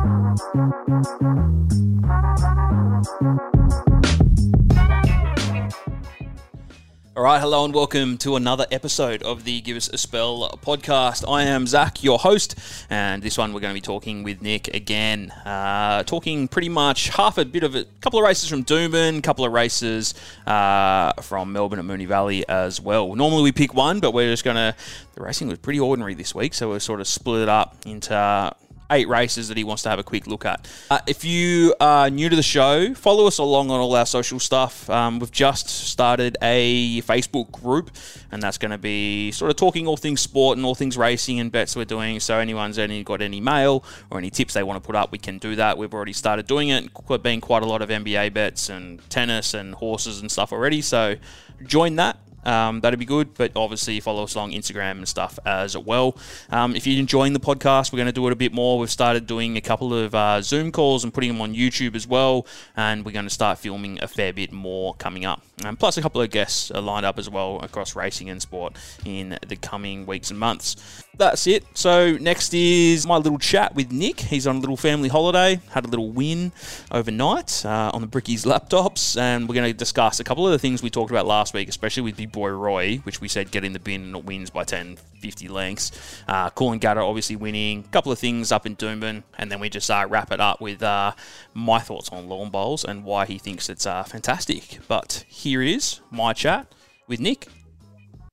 All right, hello and welcome to another episode of the Give Us a Spell podcast. I am Zach, your host, and this one we're going to be talking with Nick again. Uh, talking pretty much half a bit of a couple of races from Doomben, a couple of races uh, from Melbourne at Moonee Valley as well. Normally we pick one, but we're just going to. The racing was pretty ordinary this week, so we're sort of split it up into eight races that he wants to have a quick look at. Uh, if you are new to the show, follow us along on all our social stuff. Um, we've just started a Facebook group, and that's going to be sort of talking all things sport and all things racing and bets we're doing. So anyone's any got any mail or any tips they want to put up, we can do that. We've already started doing it. Been quite a lot of NBA bets and tennis and horses and stuff already. So join that. Um, that'd be good. But obviously, follow us along Instagram and stuff as well. Um, if you're enjoying the podcast, we're going to do it a bit more. We've started doing a couple of uh, Zoom calls and putting them on YouTube as well. And we're going to start filming a fair bit more coming up. Um, plus, a couple of guests are lined up as well across racing and sport in the coming weeks and months. That's it. So, next is my little chat with Nick. He's on a little family holiday, had a little win overnight uh, on the Brickies laptops. And we're going to discuss a couple of the things we talked about last week, especially with Boy Roy, which we said get in the bin and wins by 10, 50 lengths. Uh, Gutter, obviously winning. A couple of things up in Doomben. And then we just uh, wrap it up with uh, my thoughts on lawn bowls and why he thinks it's uh, fantastic. But here is my chat with Nick.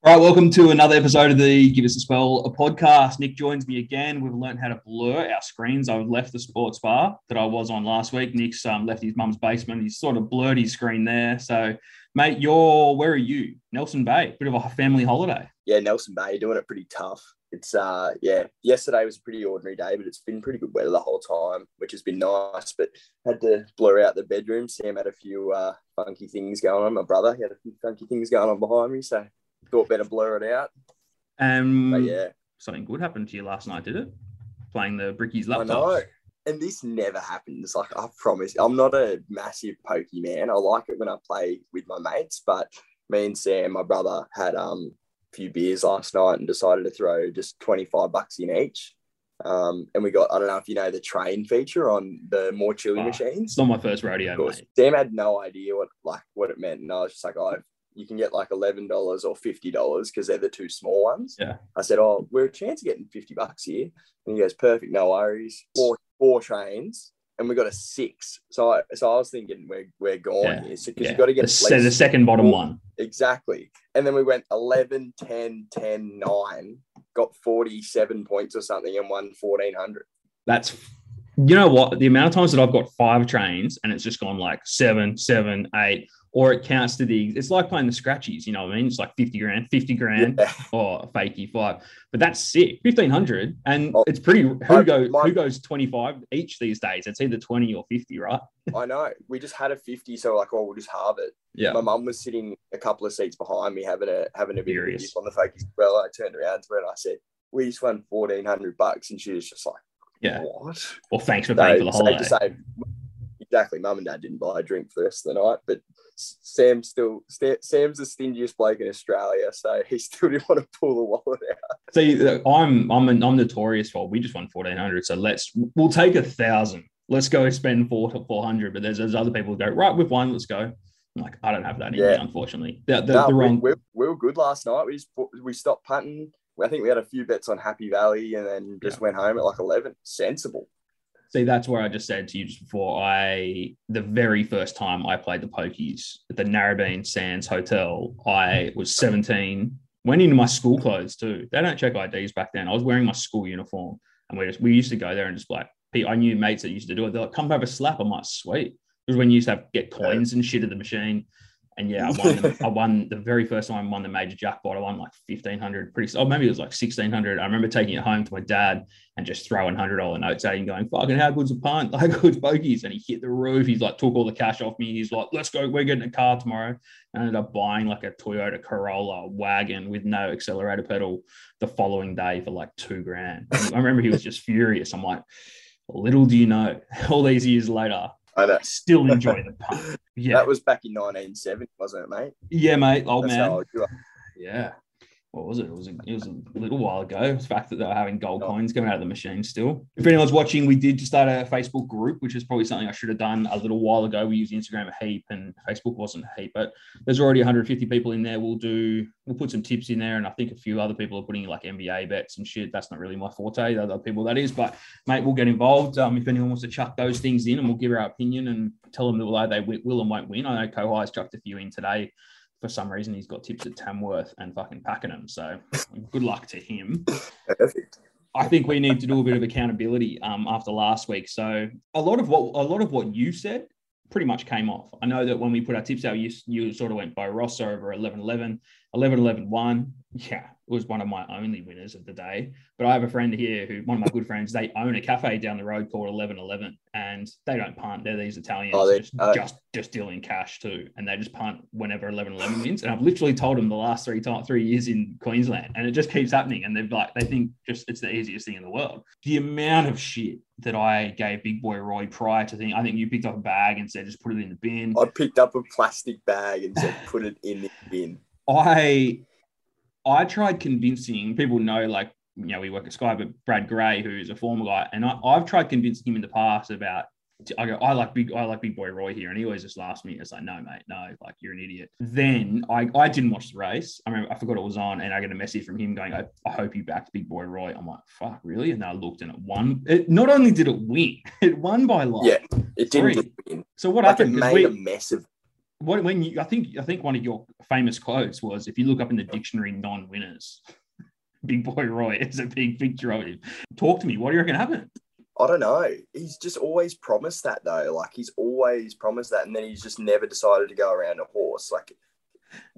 All right, welcome to another episode of the Give Us a Spell a podcast. Nick joins me again. We've learned how to blur our screens. I've left the sports bar that I was on last week. Nick's um, left his mum's basement. He's sort of blurred his screen there. So, mate, you're where are you? Nelson Bay. Bit of a family holiday. Yeah, Nelson Bay doing it pretty tough. It's uh yeah, yesterday was a pretty ordinary day, but it's been pretty good weather the whole time, which has been nice. But had to blur out the bedroom. Sam had a few uh, funky things going on. My brother he had a few funky things going on behind me, so thought better blur it out. Um, But yeah, something good happened to you last night, did it? Playing the Brickies I know. And this never happens. Like I promise, I'm not a massive pokey man. I like it when I play with my mates, but me and Sam, my brother, had um a few beers last night and decided to throw just 25 bucks in each. Um, and we got, I don't know if you know the train feature on the more chilly Ah, machines. It's not my first rodeo, Of course. mate. Sam had no idea what like what it meant, and I was just like, "Oh, you can get like eleven dollars or fifty dollars because they're the two small ones." Yeah. I said, "Oh, we're a chance of getting fifty bucks here," and he goes, "Perfect, no worries." Four four trains, and we got a six. So I so I was thinking we're we're gone Yeah. here, so because Yeah. you got to get the, at se- the second bottom four- one. exactly, and then we went 11, 10, 10, 9, got forty seven points or something, and won fourteen hundred. That's you know what? The amount of times that I've got five trains and it's just gone like seven, seven, eight, or it counts to the. It's like playing the scratchies. You know what I mean? It's like fifty grand, fifty grand, Yeah. or fakey five. But that's sick. Fifteen hundred, and Oh, it's pretty. Who my- goes? my- Who goes twenty five each these days? It's either twenty or fifty, right? I know. We just had a fifty, so like, oh, we'll just halve it. Yeah. My mum was sitting a couple of seats behind me, having a having a bit of a on the focus. Well, I turned around to her and I said, "We just won fourteen hundred bucks," and she was just like, Yeah. "What?" Well, thanks for So, paying for the holiday. Exactly. Mum and dad didn't buy a drink for the rest of the night, but Sam still Sam's the stingiest bloke in Australia, so he still didn't want to pull the wallet out. See, I'm I'm I'm notorious for we just won fourteen hundred, so let's we'll take a thousand. Let's go spend four to four hundred. But there's, there's other people who go right. We've won. Let's go. I'm like, I don't have that me, Yeah. unfortunately. The, the, No, the wrong. we, we, were good last night. We just we stopped punting. I think we had a few bets on Happy Valley, and then just went home at like eleven. Sensible. See, that's where I just said to you just before. I the very first time I played the pokies at the Narrabeen Sands Hotel, I was 17. Went into my school clothes too. They don't check IDs back then. I was wearing my school uniform, and we just we used to go there and just like I knew mates that used to do it. They're like, "Come have a slap." I'm like, "Sweet." It was when you used to have get coins and shit at the machine. And yeah, I won. The, I won the very first time I won the major jackpot. I won like fifteen hundred. Pretty. Oh, maybe it was like sixteen hundred. I remember taking it home to my dad and just throwing hundred dollar notes at him, going, "Fucking how good's a punt? How good's bogeys?" And he hit the roof. He's like, took all the cash off me. He's like, "Let's go. We're getting a car tomorrow." I ended up buying like a Toyota Corolla wagon with no accelerator pedal the following day for like two grand. I remember he was just furious. I'm like, little do you know, all these years later, I. Still enjoy the punt. Yeah, That was back in 1970, wasn't it, mate? yeah, mate, old That's man. how old you are. Yeah. What was it? It was a, it was a little while ago. The fact that they were having gold coins coming out of the machine still. If anyone's watching, we did just start a Facebook group, which is probably something I should have done a little while ago. We used Instagram a heap, and Facebook wasn't a heap, but there's already 150 people in there. We'll do we'll put some tips in there, and I think a few other people are putting like NBA bets and shit. That's not really my forte. The other people that is, but mate, we'll get involved. Um, if anyone wants to chuck those things in, and we'll give our opinion and tell them that although they will and won't win. I know Kohai's chucked a few in today for some reason he's got tips at Tamworth and fucking Pakenham. So good luck to him. Perfect. I think we need to do a bit of accountability um, after last week. So a lot of what a lot of what you said pretty much came off. I know that when we put our tips out, you, you sort of went by Ross over 11 11, 11 11 1. Yeah, it was one of my only winners of the day. But I have a friend here who, one of my good friends, they own a cafe down the road called Eleven Eleven, and they don't punt. They're these Italians oh, they, just, uh, just just dealing cash too, and they just punt whenever Eleven Eleven wins. And I've literally told them the last three time, three years in Queensland, and it just keeps happening. And they're like, they think just it's the easiest thing in the world. The amount of shit that I gave Big Boy Roy prior to thing, I think you picked up a bag and said just put it in the bin. I picked up a plastic bag and said put it in the bin. I I tried convincing people know, like, you know, we work at Sky, but Brad Gray, who's a former guy, and I, have tried convincing him in the past about. I go, I like big, I like big boy Roy here, and he always just laughs at me. It's like, no, mate, no, like you're an idiot. Then I, I didn't watch the race. I remember I forgot it was on, and I get a message from him going, I, I hope you backed big boy Roy. I'm like, fuck, really? And then I looked, and it won. It not only did it win, it won by like yeah, it didn't win. So what like happened? It made we, a mess of what when you I think I think one of your famous quotes was if you look up in the dictionary non-winners, Big Boy Roy is a big picture of. Talk to me. What do you reckon happened? I don't know. He's just always promised that though. Like he's always promised that, and then he's just never decided to go around a horse. Like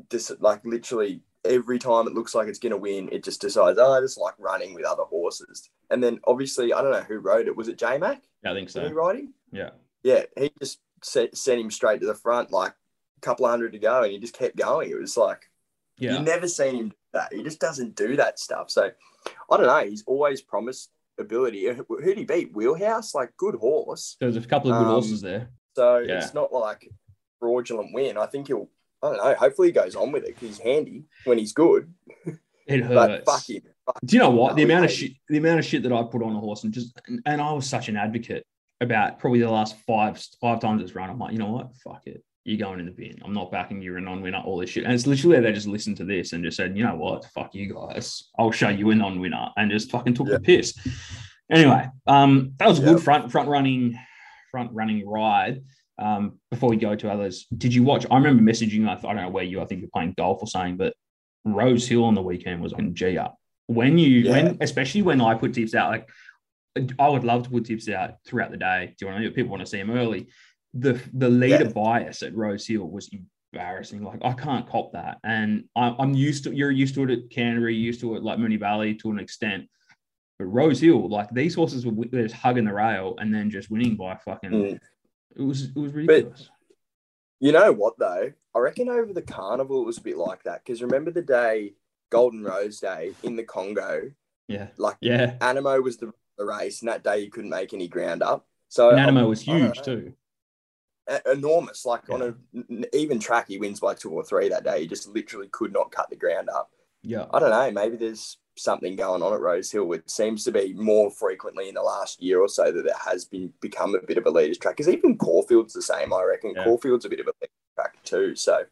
this, like literally every time it looks like it's gonna win, it just decides, oh, I just like running with other horses. And then obviously, I don't know who rode it. Was it J Mac? Yeah, I think so. He riding? Yeah. Yeah, he just set, sent him straight to the front, like couple of hundred to go, and he just kept going. It was like yeah. you never seen him do that. He just doesn't do that stuff. So I don't know. He's always promised ability. Who did he beat? Wheelhouse, like good horse. There's a couple of good um, horses there. So yeah. it's not like fraudulent win. I think he'll. I don't know. Hopefully he goes on with it because he's handy when he's good. It hurts. fuck him. Fuck Do you know what? The amount of shit, the amount of shit that I put on a horse, and just, and I was such an advocate about probably the last five five times it's run. I'm like, you know what? Fuck it you're going in the bin. I'm not backing you. You're a non-winner. All this shit. And it's literally they just listened to this and just said, you know what? Fuck you guys. I'll show you a non-winner, and just fucking took yeah. the piss. Anyway, um, that was a yeah. good front front running front running ride. Um, before we go to others, did you watch? I remember messaging. I don't know where you. I think you're playing golf or something, but Rose Hill on the weekend was in G up. When you, yeah. when especially when I put tips out, like I would love to put tips out throughout the day. Do you want to? People want to see them early the the leader yeah. bias at Rose Hill was embarrassing. Like I can't cop that, and I, am used to you're used to it at Canterbury, used to it like Moonee Valley to an extent. But Rose Hill, like these horses were just hugging the rail and then just winning by fucking. Mm. It was it was ridiculous. But you know what though? I reckon over the carnival it was a bit like that because remember the day Golden Rose Day in the Congo. Yeah. Like yeah, Anamoe was the, the race, and that day you couldn't make any ground up. So Anamoe was huge too enormous. Like yeah. on an even track, he wins by two or three that day. He just literally could not cut the ground up. Yeah. I don't know. Maybe there's something going on at Rose Hill. It seems to be more frequently in the last year or so that it has been become a bit of a leaders track. Because even Caulfield's the same, I reckon. Yeah. Caulfield's a bit of a leaders track too. So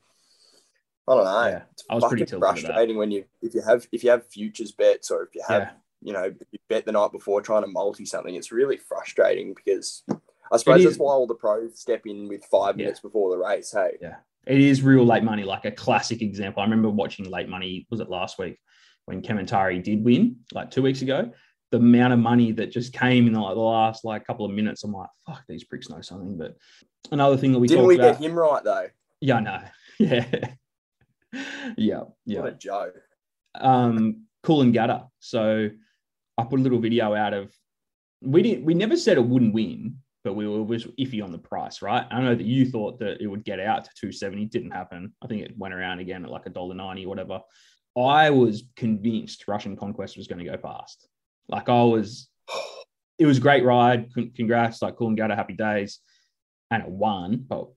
I don't know. Yeah. I was pretty frustrating when you if you have if you have futures bets or if you have yeah. you know you bet the night before trying to multi something. It's really frustrating because I suppose that's why all the pros step in with five minutes yeah. before the race. Hey, yeah, it is real late money, like a classic example. I remember watching late money. Was it last week when Kementari did win, like two weeks ago? The amount of money that just came in the, like, the last like couple of minutes, I'm like, fuck, these pricks know something. But another thing that we didn't we about, get him right though? Yeah, no, yeah, yeah, yeah. What a joke. Um, Coolangatta. So I put a little video out of we didn't we never said it wouldn't win, but we were was iffy on the price, right? I know that you thought that it would get out to 270. Didn't happen. I think it went around again at like a dollar ninety, or whatever. I was convinced Russian Conquest was going to go past. Like I was, it was a great ride. Congrats, like Coolangatta, happy days, and it won. But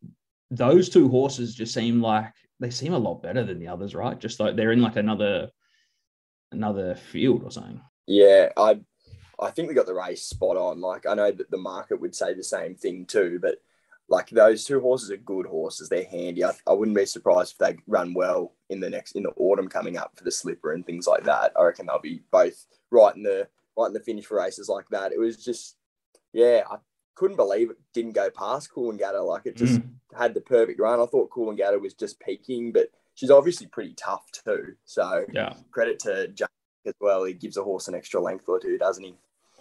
those two horses just seem like they seem a lot better than the others, right? Just like they're in like another another field or something. Yeah, I I think we got the race spot on. Like I know that the market would say the same thing too, but like those two horses are good horses. They're handy. I, I wouldn't be surprised if they run well in the next in the autumn coming up for the slipper and things like that. I reckon they'll be both right in the right in the finish for races like that. It was just yeah, I couldn't believe it didn't go past Coolangatta. Like it just mm. had the perfect run. I thought Coolangatta was just peaking, but she's obviously pretty tough too. So yeah, credit to Jack as well. He gives a horse an extra length or two, doesn't he?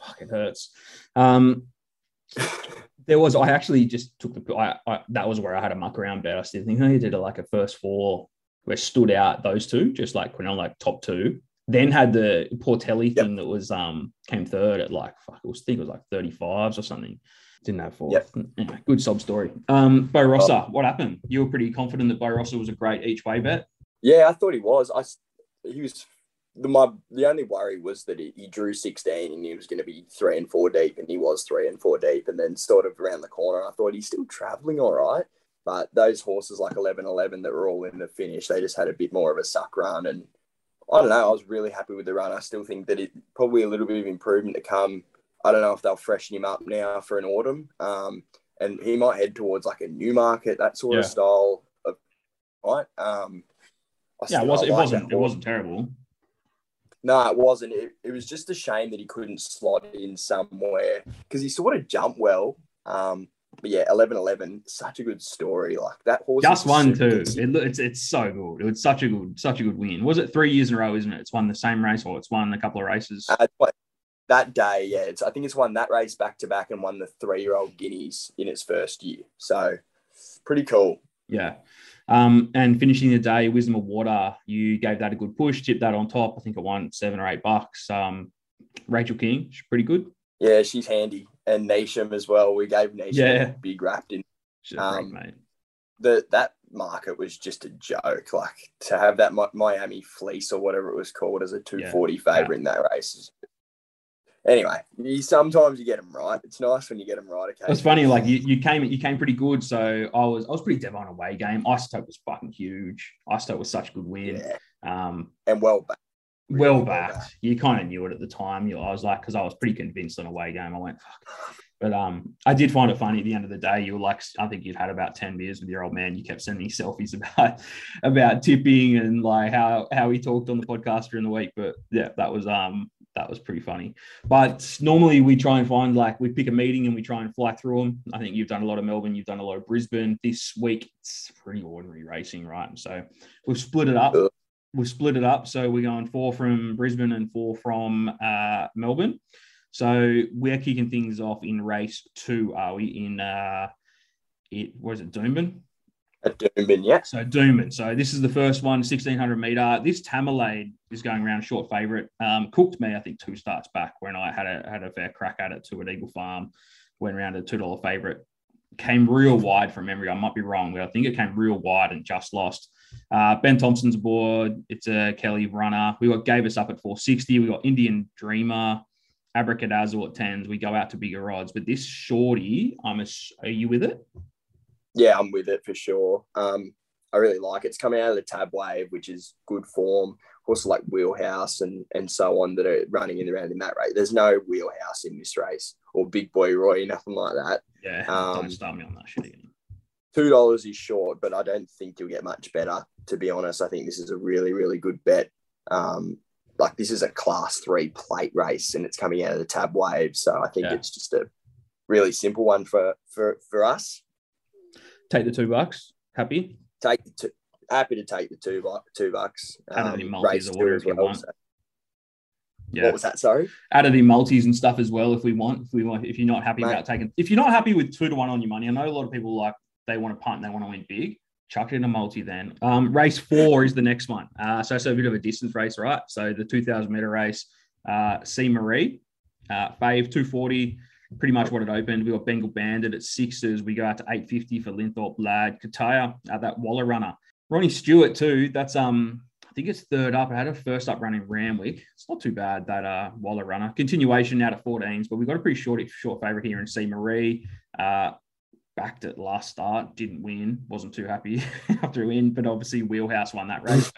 Fuck, it hurts. Um, there was I actually just took the I, I, that was where I had a muck around bet. I still think oh, you did a, like a first four where stood out those two, just like Quinell, like top two. Then had the Portelli thing that was um came third at like fuck, it was I think it was like 35s or something. Didn't have four. Yep. Anyway, good sob story. Um Bo Rossa, what happened? You were pretty confident that Bo Rossa was a great each way bet. Yeah, I thought he was. I he was the my the only worry was that he, he drew 16 and he was going to be three and four deep and he was three and four deep and then sort of around the corner I thought he's still traveling all right but those horses like 11 11 that were all in the finish they just had a bit more of a suck run and I don't know I was really happy with the run I still think that it probably a little bit of improvement to come I don't know if they'll freshen him up now for an autumn um, and he might head towards like a new market, that sort yeah. of style of right um, yeah, it, was, it wasn't. It wasn't terrible. No, it wasn't. It, it was just a shame that he couldn't slot in somewhere because he sort of jumped well. Um, but yeah, 11 11, such a good story. Like that horse. Just won too. It, it's, it's so good. It was such a good, such a good win. Was it three years in a row, isn't it? It's won the same race or it's won a couple of races. Uh, that day, yeah. It's, I think it's won that race back to back and won the three year old guineas in its first year. So pretty cool. Yeah. Um, and finishing the day, Wisdom of Water, you gave that a good push, tipped that on top. I think it won seven or eight bucks. Um, Rachel King, she's pretty good. Yeah, she's handy. And Nation as well. We gave Nation yeah. a big wrapped in. Um, great, mate. The, that market was just a joke. Like to have that Miami fleece or whatever it was called as a 240 yeah. favorite yeah. in that race is anyway, you, sometimes you get them right. It's nice when you get them right. Okay, it's funny. Like you, you came you came pretty good. So I was I was pretty dead on away game. Isotope was fucking huge. Isotope was such a good win. Yeah. Um, and well back. Really well backed. Back. You kind of knew it at the time. You, I was like, because I was pretty convinced on away game. I went, fuck. But um, I did find it funny at the end of the day. You were like, I think you'd had about ten beers with your old man. You kept sending me selfies about about tipping and like how how he talked on the podcast during the week. But yeah, that was um that was pretty funny. But normally we try and find like we pick a meeting and we try and fly through them. I think you've done a lot of Melbourne, you've done a lot of Brisbane. This week it's pretty ordinary racing, right? So we've split it up. We've split it up. So we're going four from Brisbane and four from uh, Melbourne. So we're kicking things off in race two. Are we in? Uh, it was it Doomben? At Doomben, yeah. So Doomben. So this is the first one, 1600 meter. This Tamerlane is going around short favourite. Um, cooked me, I think, two starts back when I had a had a fair crack at it to at Eagle Farm. Went around a two dollar favourite. Came real wide from memory. I might be wrong, but I think it came real wide and just lost. Uh, ben Thompson's aboard. It's a Kelly runner. We got gave us up at 460. We got Indian Dreamer, Abracadazzle at tens. We go out to bigger odds, but this shorty, I'm a, are you with it? Yeah, I'm with it for sure. Um, I really like it. It's coming out of the tab wave, which is good form. Also, like wheelhouse and and so on that are running in around in that race. There's no wheelhouse in this race or big boy Roy, nothing like that. Yeah, um, don't start me on that shit again. Two dollars is short, but I don't think you'll get much better. To be honest, I think this is a really really good bet. Um, like this is a class three plate race, and it's coming out of the tab wave, so I think yeah. it's just a really simple one for for for us. Take the two bucks. Happy. Take the two. Happy to take the two two bucks. Out of the um, multis or whatever if you want. So. Yeah. What was that? Sorry. Out of the multis and stuff as well. If we want, if we want, if you're not happy Mate. about taking, if you're not happy with two to one on your money, I know a lot of people like they want to punt, and they want to win big. Chuck it in a multi then. Um, race four is the next one. Uh, so it's a bit of a distance race, right? So the 2000 meter race, uh, C Marie, uh, Fave 240 pretty much what it opened. We got Bengal Bandit at sixes. We go out to 850 for Linthorpe Lad. Kataya, at that Waller runner. Ronnie Stewart, too. That's, um, I think it's third up. I had a first up run in Randwick. It's not too bad, that uh, Waller runner. Continuation out of 14s, but we got a pretty short short favourite here in C. Marie. Uh, backed at last start, didn't win. Wasn't too happy after a win, but obviously Wheelhouse won that race.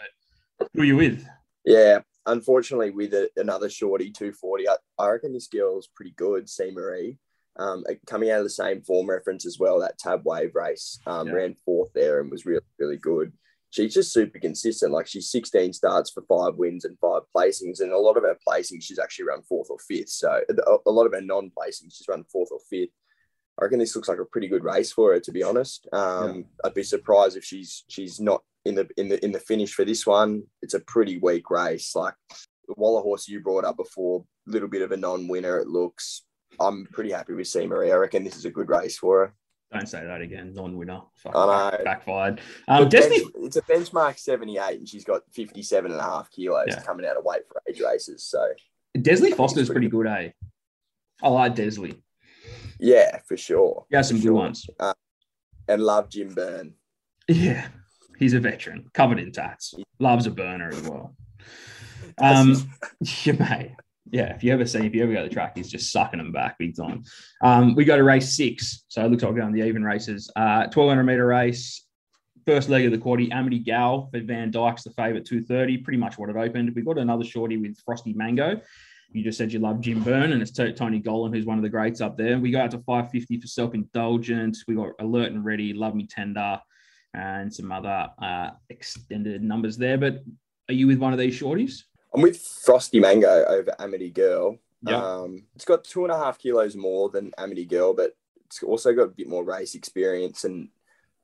But who are you with? Yeah, unfortunately, with a, another shorty 240, I, I reckon this girl's pretty good, C Marie. Um, coming out of the same form reference as well, that tab wave race, um, yeah. ran fourth there and was really, really good. She's just super consistent. Like she's 16 starts for five wins and five placings. And a lot of her placings, she's actually run fourth or fifth. So a lot of her non placings, she's run fourth or fifth. I reckon this looks like a pretty good race for her, to be honest. Um, yeah. I'd be surprised if she's she's not in the in the in the finish for this one. It's a pretty weak race. Like the Waller horse you brought up before, a little bit of a non-winner. It looks. I'm pretty happy with Marie. I reckon this is a good race for her. Don't say that again. Non-winner. Fuck, I know. Backfired. Um, Destiny... it's a benchmark 78 and she's got 57 and a half kilos yeah. coming out of weight for age races. So Desleigh Forster's pretty, pretty good, eh? I like Desley. Yeah, for sure. Yeah, some good ones. Uh, and love Jim Byrne. Yeah, he's a veteran, covered in tats. Loves a burner as well. Um, yeah, mate. Yeah, if you ever see, if you ever go to the track, he's just sucking them back big time. Um, we go to race six. So it looks like we're going the even races. Uh, 1200 meter race. First leg of the quaddy, Amity Gal for Van Dyke's the favourite 230, pretty much what it opened. We've got another shorty with Frosty Mango. You just said you love Jim Byrne, and it's Tony Gollan, who's one of the greats up there. We go out to 550 for self indulgent. We got Alert and Ready, Love Me Tender, and some other uh, extended numbers there. But are you with one of these shorties? I'm with Frosty Mango over Amity Girl. Yeah. Um, it's got two and a half kilos more than Amity Girl, but it's also got a bit more race experience. And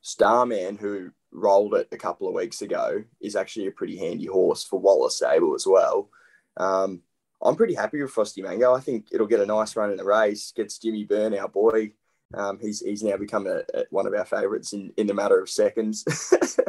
Starman, who rolled it a couple of weeks ago, is actually a pretty handy horse for Wallace Stable as well. Um, I'm pretty happy with Frosty Mango. I think it'll get a nice run in the race. Gets Jimmy Byrne, our boy. Um, he's he's now become a, a, one of our favourites in in the matter of seconds.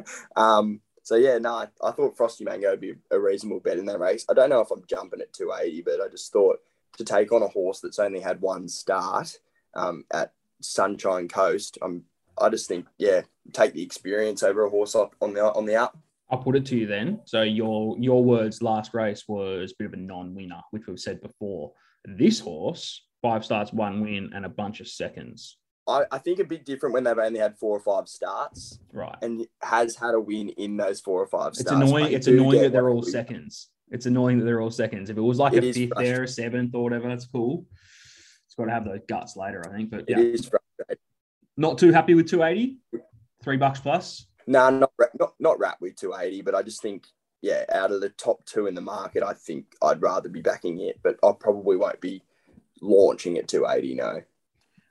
um, so yeah, no, I, I, thought Frosty Mango would be a reasonable bet in that race. I don't know if I'm jumping at 280, but I just thought to take on a horse that's only had one start um, at Sunshine Coast. I'm I just think yeah, take the experience over a horse up on the on the up. I'll put it to you then. So your your words last race was a bit of a non-winner, which we've said before. This horse, five starts, one win, and a bunch of seconds. I, I think a bit different when they've only had four or five starts. Right. And has had a win in those four or five starts. It's annoying. It's annoying that they're all seconds. It's annoying that they're all seconds. If it was like it a fifth there, a seventh or whatever, that's cool. It's got to have those guts later, I think. But yeah. It is frustrating. Not too happy with 280. Three bucks plus. No, nah, not not not wrap with 280, but I just think yeah, out of the top two in the market, I think I'd rather be backing it, but I probably won't be launching at 280. No.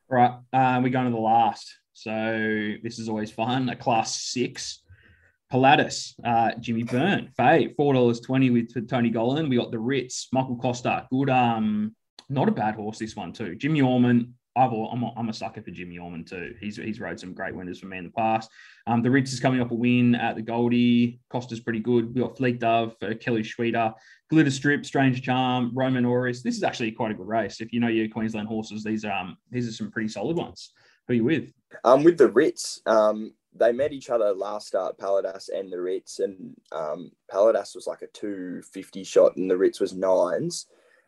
Right, um, we're going to the last. So this is always fun. A class six. Pilatus, uh, Jimmy Byrne, Faye, four dollars twenty with Tony Gollan. We got the Ritz, Michael Costa, good. Um, not a bad horse this one too. Jimmy Orman, I've, I'm, a, I'm a sucker for Jimmy Orman too. He's he's rode some great winners for me in the past. Um, the Ritz is coming up a win at the Goldie. Costa's pretty good. We got Fleet Dove, uh, Kelly Schweida, Glitter Strip, Strange Charm, Roman Oris. This is actually quite a good race. If you know your Queensland horses, these um these are some pretty solid ones. Who are you with? Um, with the Ritz, um, they met each other last start, Paladas and the Ritz, and um, Paladas was like a two fifty shot, and the Ritz was nines.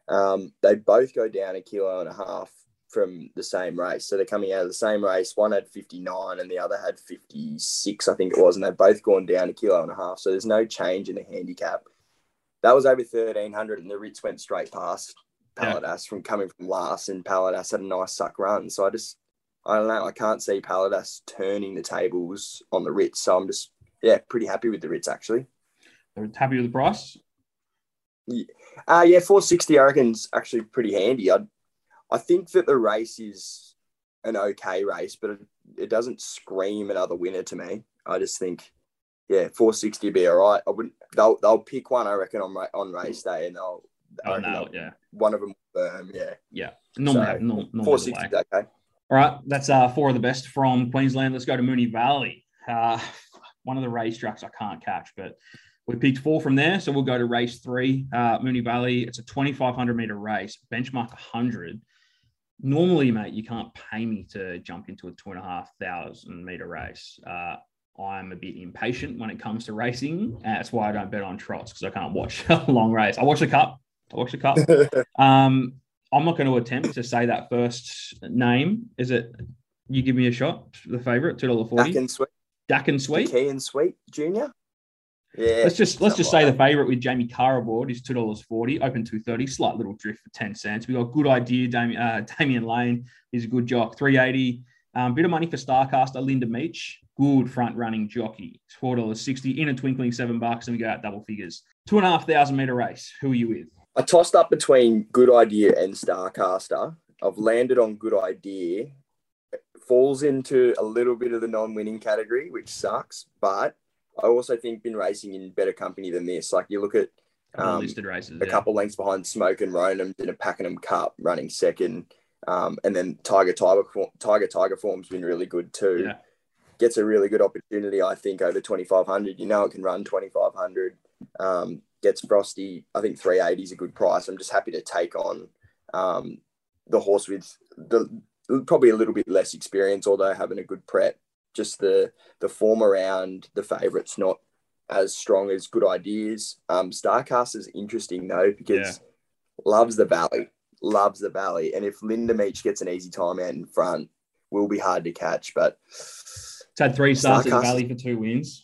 Um, they both go down a kilo and a half from the same race. So they're coming out of the same race. One had 59 and the other had 56, I think it was. And they've both gone down a kilo and a half. So there's no change in the handicap. That was over 1300 and the Ritz went straight past Paladas yeah. from coming from last. And Paladas had a nice suck run. So I just, I don't know, I can't see Paladas turning the tables on the Ritz. So I'm just, yeah, pretty happy with the Ritz actually. They're happy with the price? Yeah, uh, yeah 460 I reckon's actually pretty handy. I'd I think that the race is an okay race, but it, it doesn't scream another winner to me. I just think, yeah, 460 would be all right. I wouldn't. They'll they'll pick one, I reckon, on on race day, and they'll. Oh no! Yeah. One of them, um, yeah. Yeah. Normally, so, no, 460 okay. All right, that's uh, four of the best from Queensland. Let's go to Moonee Valley. Uh, one of the race tracks I can't catch, but we picked four from there. So we'll go to race three, uh, Moonee Valley. It's a 2,500 meter race, benchmark 100 normally, mate, you can't pay me to jump into a two and a half thousand meter race. Uh, I'm a bit impatient when it comes to racing. That's why I don't bet on trots because I can't watch a long race. I watch the cup. I watch the cup. um, I'm not going to attempt to say that first name. Is it? You give me a shot. The favorite, two dollar forty. Dack and Sweet. Dack and Sweet. Key and Sweet Junior. Yeah. Let's just let's just say something the favourite with Jamie Kah aboard is two dollars forty, open two thirty, slight little drift for ten cents. We got good idea. Damian uh, Damian Lane is a good jock, three eighty. Um, bit of money for Starcaster, Linda Meech, good front running jockey, four dollars sixty. In a twinkling, seven bucks, and we go out double figures. Two and a half thousand meter race. Who are you with? I tossed up between Good Idea and Starcaster. I've landed on Good Idea. It falls into a little bit of the non-winning category, which sucks. But I also think been racing in better company than this. Like you look at um, listed races. a yeah. couple lengths behind Smokin' Romans in a Pakenham Cup running second. Um, and then Tiger Tiger Tiger Tiger form's been really good too. Yeah. Gets a really good opportunity, I think, over twenty five hundred. You know, it can run twenty five hundred. Um, gets Frosty. I think three eighty is a good price. I'm just happy to take on um, the horse with the probably a little bit less experience, although having a good prep. Just the the form around the favourites not as strong as good ideas. Um, Starcast is interesting though because loves the valley, loves the valley, and if Linda Meech gets an easy time out in front, will be hard to catch. But It's had three starts at the Valley for two wins.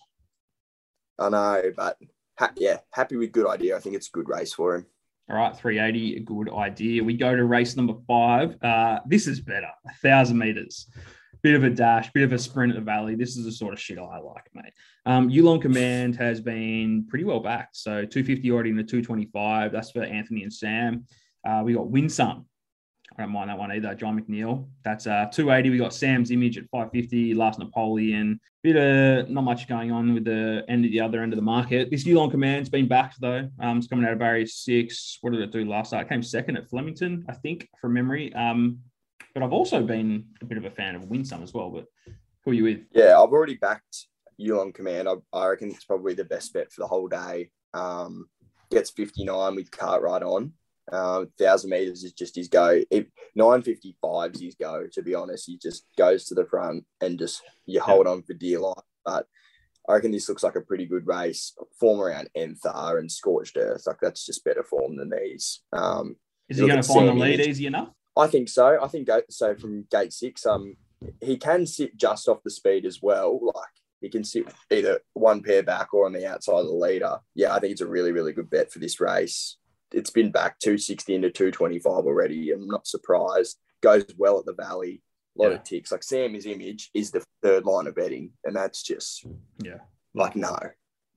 I know, but ha- yeah, happy with good idea. I think it's a good race for him. All right, 380, a good idea. We go to race number five. Uh, this is better, a thousand meters. Bit of a dash, bit of a sprint at the valley. This is the sort of shit I like, mate. Um, Yulon Command has been pretty well backed. So 250 already in the 225. That's for Anthony and Sam. Uh, we got Winsome. I don't mind that one either. John McNeil. That's uh 280. We got Sam's image at 550. Last Napoleon. Bit of not much going on with the end of the other end of the market. This Yulon Command's been backed though. Um, it's coming out of barrier six. What did it do last night? It came second at Flemington, I think, from memory. Um, but I've also been a bit of a fan of Winsome as well. But who are you with? Yeah, I've already backed you on command. I, I reckon it's probably the best bet for the whole day. Um, gets 59 with Cartwright on. Um, thousand meters is just his go. 955 is his go, to be honest. He just goes to the front and just you hold on for dear life. But I reckon this looks like a pretty good race. Form around Enthar and Scorched Earth, like that's just better form than these. Um, Is he going to find the lead easy enough? I think so. I think so from gate six. Um, he can sit just off the speed as well. Like he can sit either one pair back or on the outside of the leader. Yeah, I think it's a really, really good bet for this race. It's been back 260 into 225 already. I'm not surprised. Goes well at the valley. A lot Yeah. of ticks. Like Sam's image is the third line of betting, and that's just Yeah. like no.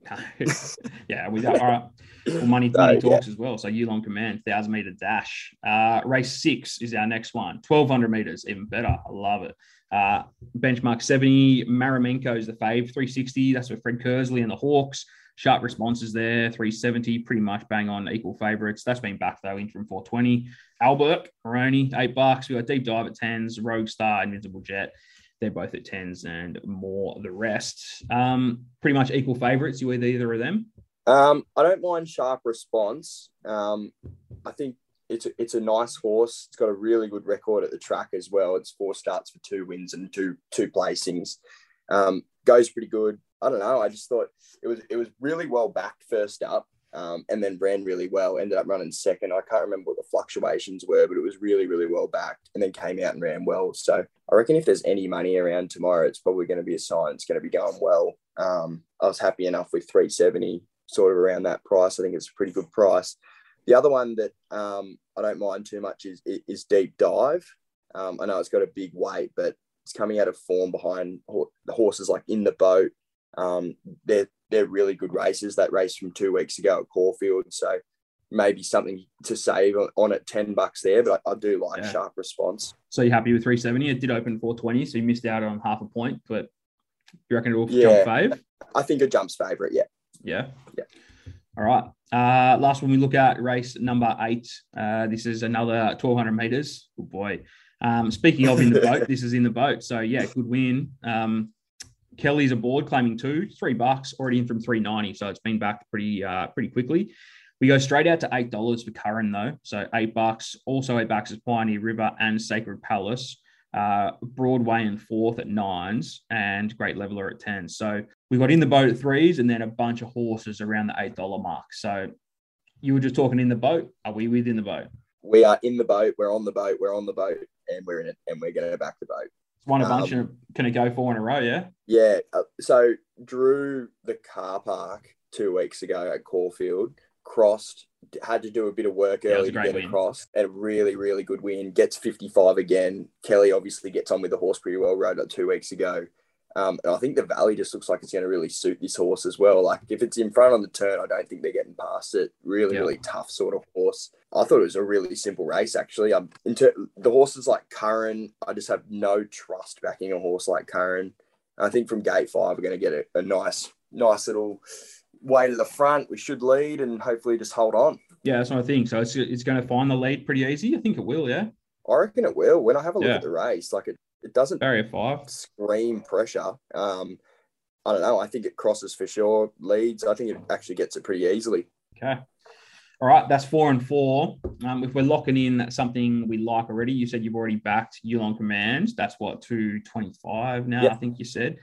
yeah, we got all right. Well, money, money yeah. talks as well. So Yulon Command, thousand meter dash. Uh, race six is our next one. Twelve hundred meters, even better. I love it. Uh, benchmark seventy. Maramenko is the fave. Three sixty. That's for Fred Kersley and the Hawkes. Sharp responses there. Three seventy. Pretty much bang on equal favorites. That's been back though. Interim four twenty. Albert Aroni eight bucks. We got deep dive at tens. Rogue Star, Invincible Jet. They're both at tens and more the rest. Um, pretty much equal favorites. You with either of them? Um, I don't mind sharp response. Um, I think it's a, it's a nice horse. It's got a really good record at the track as well. It's four starts for two wins and two two placings. Um, goes pretty good. I don't know. I just thought it was it was really well backed first up, um, and then ran really well. Ended up running second. I can't remember what the fluctuations were, but it was really really well backed, and then came out and ran well. So I reckon if there's any money around tomorrow, it's probably going to be a sign it's going to be going well. Um, I was happy enough with 370 sort of around that price. I think it's a pretty good price. The other one that um, I don't mind too much is is deep dive. Um, I know it's got a big weight, but it's coming out of form behind the horses like in the boat. Um, they're they're really good races. That race from two weeks ago at Caulfield, so maybe something to save on, it. Ten bucks there, but I, I do like Yeah. sharp response. So you're happy with 370? It did open 420, so you missed out on half a point, but you reckon it will Yeah. jump fave? I think a jump's favourite. Yeah. Yeah. Yeah. All right. Uh, last one we look at race number eight. Uh, this is another 1200 meters. Good boy. Um, speaking of in the boat, this is in the boat. So yeah, good win. Um, Kelly's aboard, claiming two, three bucks, already in from 390. So it's been back pretty uh, pretty quickly. We go straight out to eight dollars for Curran though. So eight bucks. Also eight bucks is Pioneer River and Sacred Palace. Uh, Broadway and fourth at nines, and Great Leveler at ten. So we got in the boat at threes, and then a bunch of horses around the eight dollar mark. So you were just talking in the boat. Are we within the boat? We are in the boat. We're on the boat. We're on the boat, and we're in it, and we're going to back the boat. Won a bunch Um, of. Can it go four in a row? Yeah. Yeah. Uh, so Drew, the car park, two weeks ago at Caulfield. Crossed, had to do a bit of work Yeah, early to get win. across, and a really, really good win. Gets 55 again. Kelly obviously gets on with the horse pretty well. Rode it two weeks ago. Um, and I think the Valley just looks like it's going to really suit this horse as well. Like if it's in front on the turn, I don't think they're getting past it. Really, Yeah. really tough sort of horse. I thought it was a really simple race actually. Um, into the horses like Curran, I just have no trust backing a horse like Curran. I think from gate five, we're going to get a, a nice, nice little way to the front. We should lead and hopefully just hold on. Yeah, that's what I think. So it's, it's going to find the lead pretty easy. I think it will. Yeah, I reckon it will. When I have a look Yeah. at the race, like it, it doesn't barrier five. scream pressure. Um, I don't know. I think it crosses for sure. Leads. I think it actually gets it pretty easily. Okay. All right, that's four and four. Um, if we're locking in something we like already, you said you've already backed Yulon Command. That's what two twenty five now. Yep. I think you said.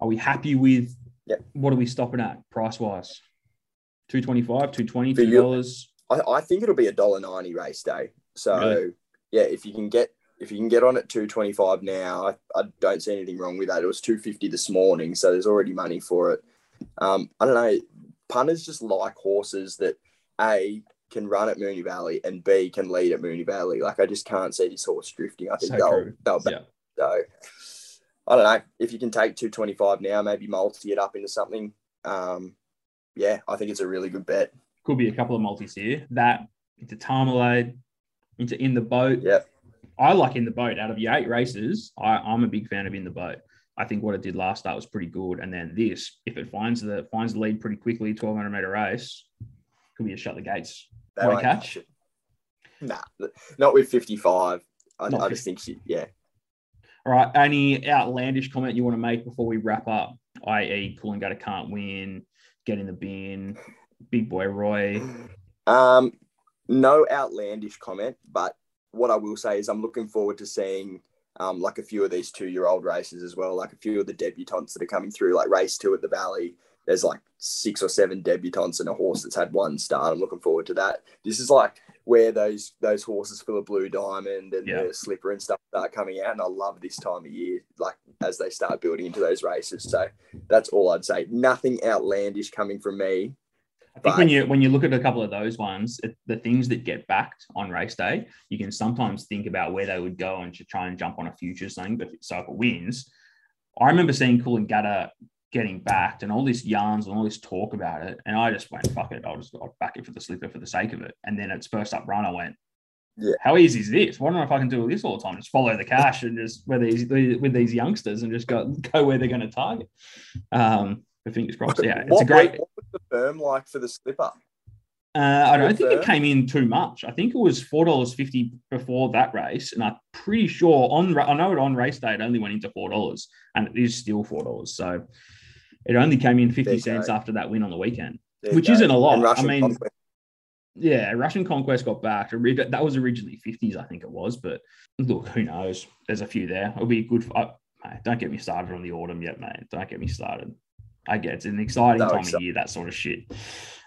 Are we happy with? Yep. What are we stopping at price wise? Two twenty five, two twenty, For two you- dollars. I, I think it'll be a dollar ninety race day. So Really? yeah, if you can get if you can get on at two twenty five now, I, I don't see anything wrong with that. It was two fifty this morning, so there's already money for it. Um, I don't know. Punters just like horses that a can run at Moonee Valley and B can lead at Moonee Valley. Like I just can't see this horse drifting. I think So they'll true. they'll Yeah. So I don't know if you can take 225 now, maybe multi it up into something. Um, yeah, I think it's a really good bet. Could be a couple of multis here. That into Tarmalade, into in the boat. Yeah, I like in the boat. Out of the eight races, I, I'm a big fan of in the boat. I think what it did last start was pretty good. And then this, if it finds the finds the lead pretty quickly, 1200 meter race, could be a shut the gates. They won't catch? Nah, not with 55. I, I just think she, yeah. All right. Any outlandish comment you want to make before we wrap up? I.e., Coolangatta can't win, get in the bin, big boy Roy. Um, no outlandish comment, but what I will say is I'm looking forward to seeing um, like a few of these two year old races as well, like a few of the debutantes that are coming through, like race two at the Valley. There's like six or seven debutantes and a horse that's had one start. I'm looking forward to that. This is like where those those horses for the Blue Diamond and Yeah. the Slipper and stuff start coming out, and I love this time of year, like as they start building into those races. So that's all I'd say. Nothing outlandish coming from me. I think when you when you look at a couple of those ones, it, the things that get backed on race day, you can sometimes think about where they would go and to try and jump on a futures thing. But so if it wins, I remember seeing Coolangatta getting backed and all this yarns and all this talk about it, and I just went fuck it, I'll just I'll back it for the slipper for the sake of it. And then its first up run, I went, Yeah. how easy is this? Why don't if I can do this all the time? Just follow the cash and just with these with these youngsters and just go go where they're going to target. Um, but fingers crossed. Yeah, it's what, a great. What was the firm like for the Slipper? Uh, I don't think it came in too much. I think it was four dollars fifty before that race, and I'm pretty sure on I know it on race day it only went into four dollars, and it is still four dollars. So it only came in fifty you cents go. after that win on the weekend. There Which isn't a lot. I mean- Conquest. Yeah, Russian Conquest got backed. Ori- That was originally fifties, I think it was. But look, who knows? There's a few there. It'll be good. Uh, mate, don't get me started on the autumn yet, mate. Don't get me started. I get it's an exciting No, time of year, that sort of shit.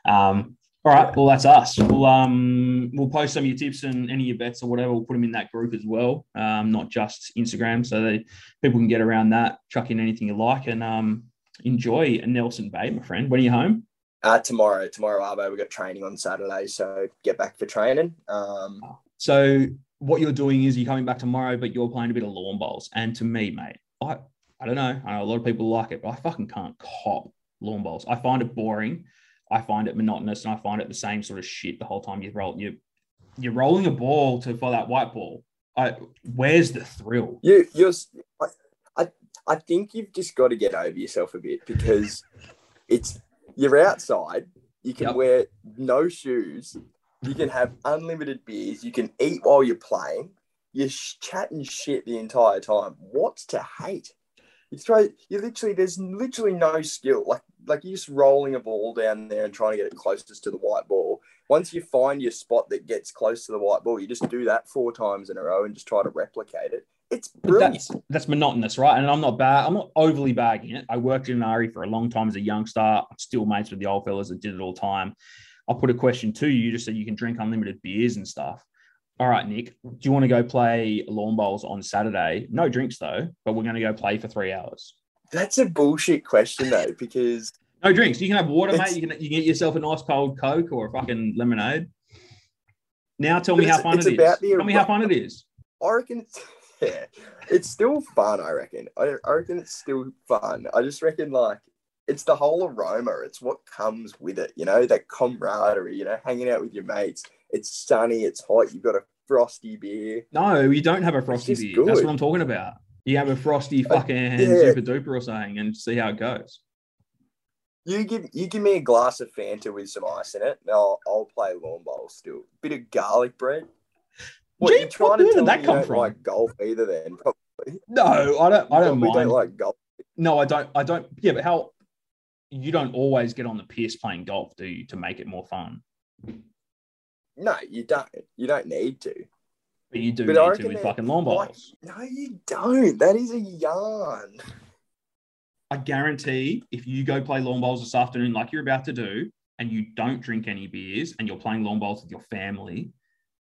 Um, all right, well that's us. We'll um we'll post some of your tips and any of your bets or whatever. We'll put them in that group as well, um, not just Instagram, so that people can get around that. Chuck in anything you like and um enjoy a Nelson Bay, my friend. When are you home? Uh, tomorrow, tomorrow, Arbo, we've got training on Saturday, so get back for training. Um, So what you're doing is you're coming back tomorrow, but you're playing a bit of lawn bowls. And to me, mate, I I don't know. I know a lot of people like it, but I fucking can't cop lawn bowls. I find it boring. I find it monotonous, and I find it the same sort of shit the whole time you roll. You you're rolling a ball to for that white ball. I, where's the thrill? you, you're, I, think you've just got to get over yourself a bit because it's you're outside. You can Yep. wear no shoes. You can have unlimited beers. You can eat while you're playing. You're sh- chatting shit the entire time. What's to hate? You throw. You literally. There's literally no skill. Like like you're just rolling a ball down there and trying to get it closest to the white ball. Once you find your spot that gets close to the white ball, you just do that four times in a row and just try to replicate it. It's brilliant. that's that's monotonous, right? And I'm not bad. I'm not overly bagging it. I worked in an Ari for a long time as a youngster. I'm still mates with the old fellas that did it all the time. I'll put a question to you You just so you can drink unlimited beers and stuff. All right, Nick, do you want to go play lawn bowls on Saturday? No drinks though, but we're going to go play for three hours. That's a bullshit question though, because No drinks. You can have water, mate. You can you can get yourself a nice cold Coke or a fucking lemonade. Now tell me how fun it is. Tell me how fun it is. I reckon it's yeah, it's still fun. I reckon. I, I reckon it's still fun. I just reckon like it's the whole aroma. It's what comes with it. You know that camaraderie. You know, hanging out with your mates. It's sunny. It's hot. You've got a frosty beer. No, you don't have a frosty beer. That's what I'm talking about. You have a frosty Uh, fucking yeah. super duper or something and see how it goes. You give you give me a glass of Fanta with some ice in it. and I'll I'll play lawn bowls still. Bit of garlic bread. What Gee, trying to where did tell that you come don't from? like golf either? Then probably. No, I don't. I don't mind. like golf. no, I don't. I don't. Yeah, but how? You don't always get on the piss playing golf, do you, to make it more fun? No, you don't. You don't need to. But you do But need to with fucking lawn like- bowls. No, you don't. That is a yarn. I guarantee if you go play lawn bowls this afternoon, like you're about to do, and you don't drink any beers and you're playing lawn bowls with your family,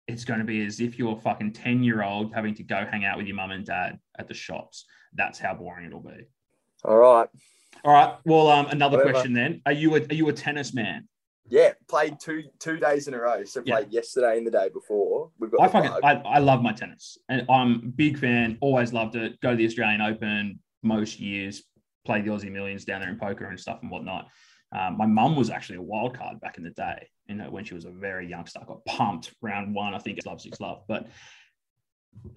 it's going to be as if you're a fucking 10 year old having to go hang out with your mum and dad at the shops. That's how boring it'll be. All right. All right. Well, um, another Whatever. question then. Are you a, are you a tennis man? Yeah, played two two days in a row. So Yeah. played yesterday and the day before. We've got I fucking. I, I love my tennis, and I'm a big fan. Always loved it. Go to the Australian Open most years. Play the Aussie Millions down there in poker and stuff and whatnot. Um, my mum was actually a wild card back in the day. You know, when she was a very youngster, I got pumped round one. I think it's love six love, but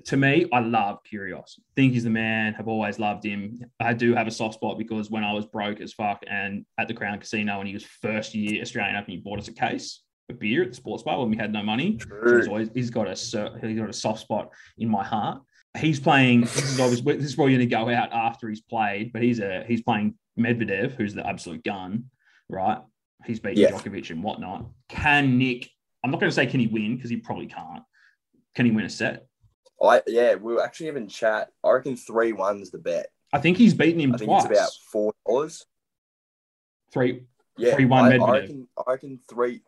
to me, I love Kyrgios. Think he's the man. Have always loved him. I do have a soft spot because when I was broke as fuck and at the Crown Casino and he was first year Australian Open, he bought us a case of beer at the sports bar when we had no money. So he's always he's got a he's got a soft spot in my heart. He's playing. This is obviously this is probably going to go out after he's played, but he's a he's playing Medvedev, who's the absolute gun, right? He's beaten Yeah. Djokovic and whatnot. Can Nick? I'm not going to say can he win because he probably can't. Can he win a set? I yeah, we were actually having chat. I reckon three one's the bet. I think he's beaten him I think twice. it's about four dollars. Three. Yeah, 3-1 I, I Medvedev. reckon. I reckon three.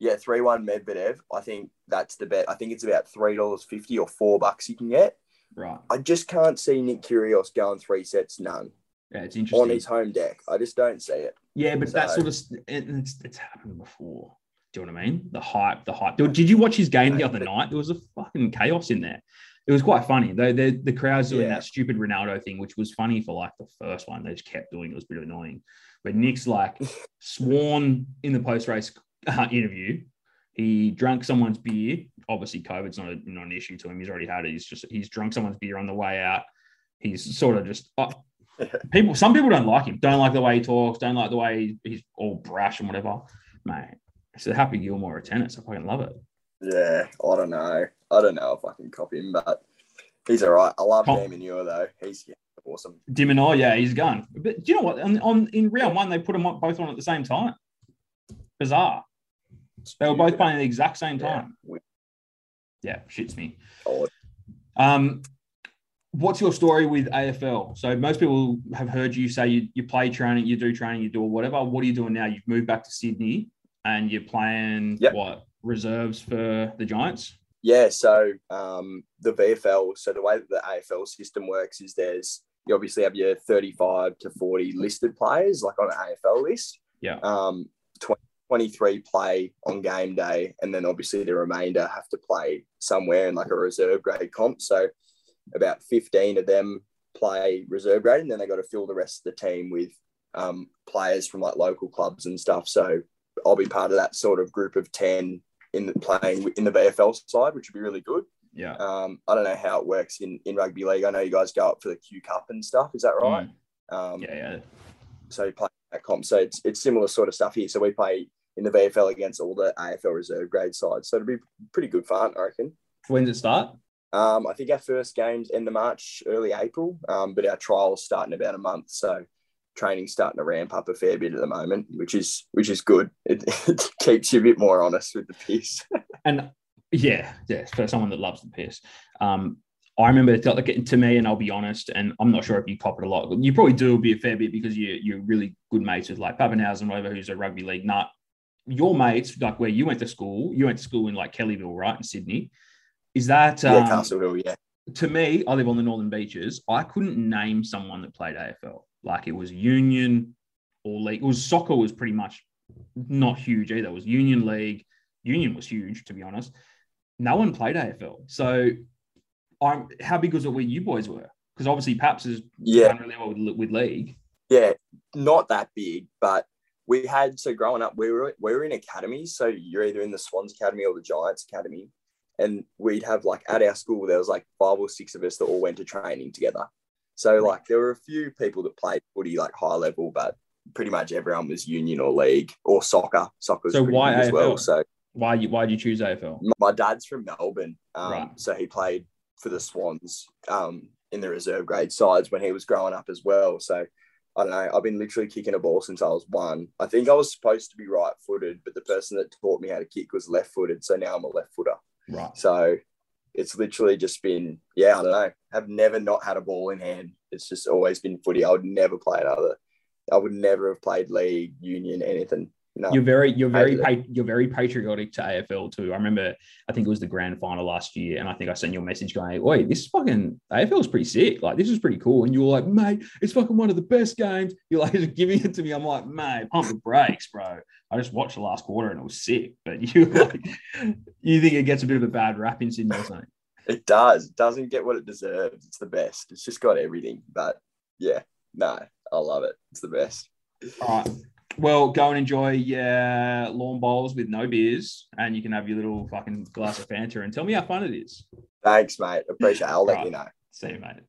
Yeah, three one Medvedev. I think that's the bet. I think it's about three dollars fifty or four bucks you can get. Right. I just can't see Nick Kyrgios going three sets none Yeah, it's on his home deck. I just don't see it. Yeah, but that sort of it's, it's happened before. Do you know what I mean? The hype, the hype. Did you watch his game the other night? There was a fucking chaos in there. It was quite funny. They, they, the crowd's doing Yeah. that stupid Ronaldo thing, which was funny for like the first one. They just kept doing it. It was a bit annoying. But Nick's like sworn in the post race uh, interview. He drank someone's beer. Obviously, COVID's not, a, not an issue to him. He's already had it. He's just he's drunk someone's beer on the way out. He's sort of just oh, people. Some people don't like him. Don't like the way he talks. Don't like the way he's all brash and whatever. Mate, it's a Happy Gilmore of tennis. I fucking love it. Yeah, I don't know. I don't know if I can copy him, but he's all right. I love Com- De Minaur though. He's yeah, awesome. De Minaur, yeah, he's gone. But do you know what? On, on in round one, they put them on- both on at the same time. Bizarre. They were both playing at the exact same time. we- Yeah, shits me. Um, what's your story with AFL? So most people have heard you say you, you play training, you do training, you do whatever. What are you doing now? You've moved back to Sydney and you're playing Yep. what reserves for the Giants? Yeah, so um, the VFL, so the way that the AFL system works is there's you obviously have your 35 to 40 listed players, like on an AFL list. Yeah. Um, 20, 23 play on game day, and then obviously the remainder have to play somewhere in like a reserve grade comp. So about 15 of them play reserve grade, and then they got to fill the rest of the team with um, players from like local clubs and stuff. So I'll be part of that sort of group of 10 in the playing in the VFL side, which would be really good. Yeah. Um, I don't know how it works in, in rugby league. I know you guys go up for the Q Cup and stuff. Is that right? Mm. Um, Yeah, yeah. So you play that comp. So it's, it's similar sort of stuff here. So we play in the VFL against all the AFL reserve grade sides. So it'll be pretty good fun, I reckon. When does it start? Um, I think our first game's end of March, early April, um, but our trials start in about a month. So training's starting to ramp up a fair bit at the moment, which is which is good. It, it keeps you a bit more honest with the piss. And yeah, yeah, for someone that loves the piss. Um, I remember like it to me, and I'll be honest, and I'm not sure if you cop it a lot. You probably do be a fair bit because you you're really good mates with like Pappenhausen, whatever, who's a rugby league nut. Your mates, like where you went to school, you went to school in like Kellyville, right, in Sydney. Is that yeah, um, Castle Hill, yeah. to me, I live on the Northern Beaches. I couldn't name someone that played AFL. Like it was Union or league. It was soccer was pretty much not huge either. It was Union League. Union was huge, to be honest. No one played AFL. So, I'm how big was it where you boys were? Because obviously, Paps is Yeah. done really well with, with league. Yeah, not that big, but we had so growing up, we were we were in academies. So you're either in the Swans Academy or the Giants Academy, and we'd have like at our school there was like five or six of us that all went to training together. So like there were a few people that played footy like high level, but pretty much everyone was union or league or soccer. Soccer was So why as well. AFL? So Why you why did you choose AFL? my dad's from Melbourne, um, Right. so he played for the Swans um, in the reserve grade sides when he was growing up as well. So I don't know. I've been literally kicking a ball since I was one. I think I was supposed to be right footed, but the person that taught me how to kick was left footed. So now I'm a left footer. Right. So it's literally just been, yeah, I don't know. I've never not had a ball in hand. It's just always been footy. I would never play another. I would never have played league, union, anything. No. You're very, you're very, pa- you're very patriotic to AFL too. I remember, I think it was the grand final last year, and I think I sent you a message going, "Wait, this is fucking AFL is pretty sick. Like, this is pretty cool." And you were like, "Mate, it's fucking one of the best games." You're like giving it to me. I'm like, "Mate, pump the brakes, bro." I just watched the last quarter and it was sick. But you like, you think it gets a bit of a bad rap in Sydney or something? It does. It doesn't get what it deserves. It's the best. It's just got everything. But yeah, no, I love it. It's the best. All right. Well, go and enjoy your lawn bowls with no beers, and you can have your little fucking glass of Fanta and tell me how fun it is. Thanks, mate. Appreciate it. I'll let Right. you know. See you, mate.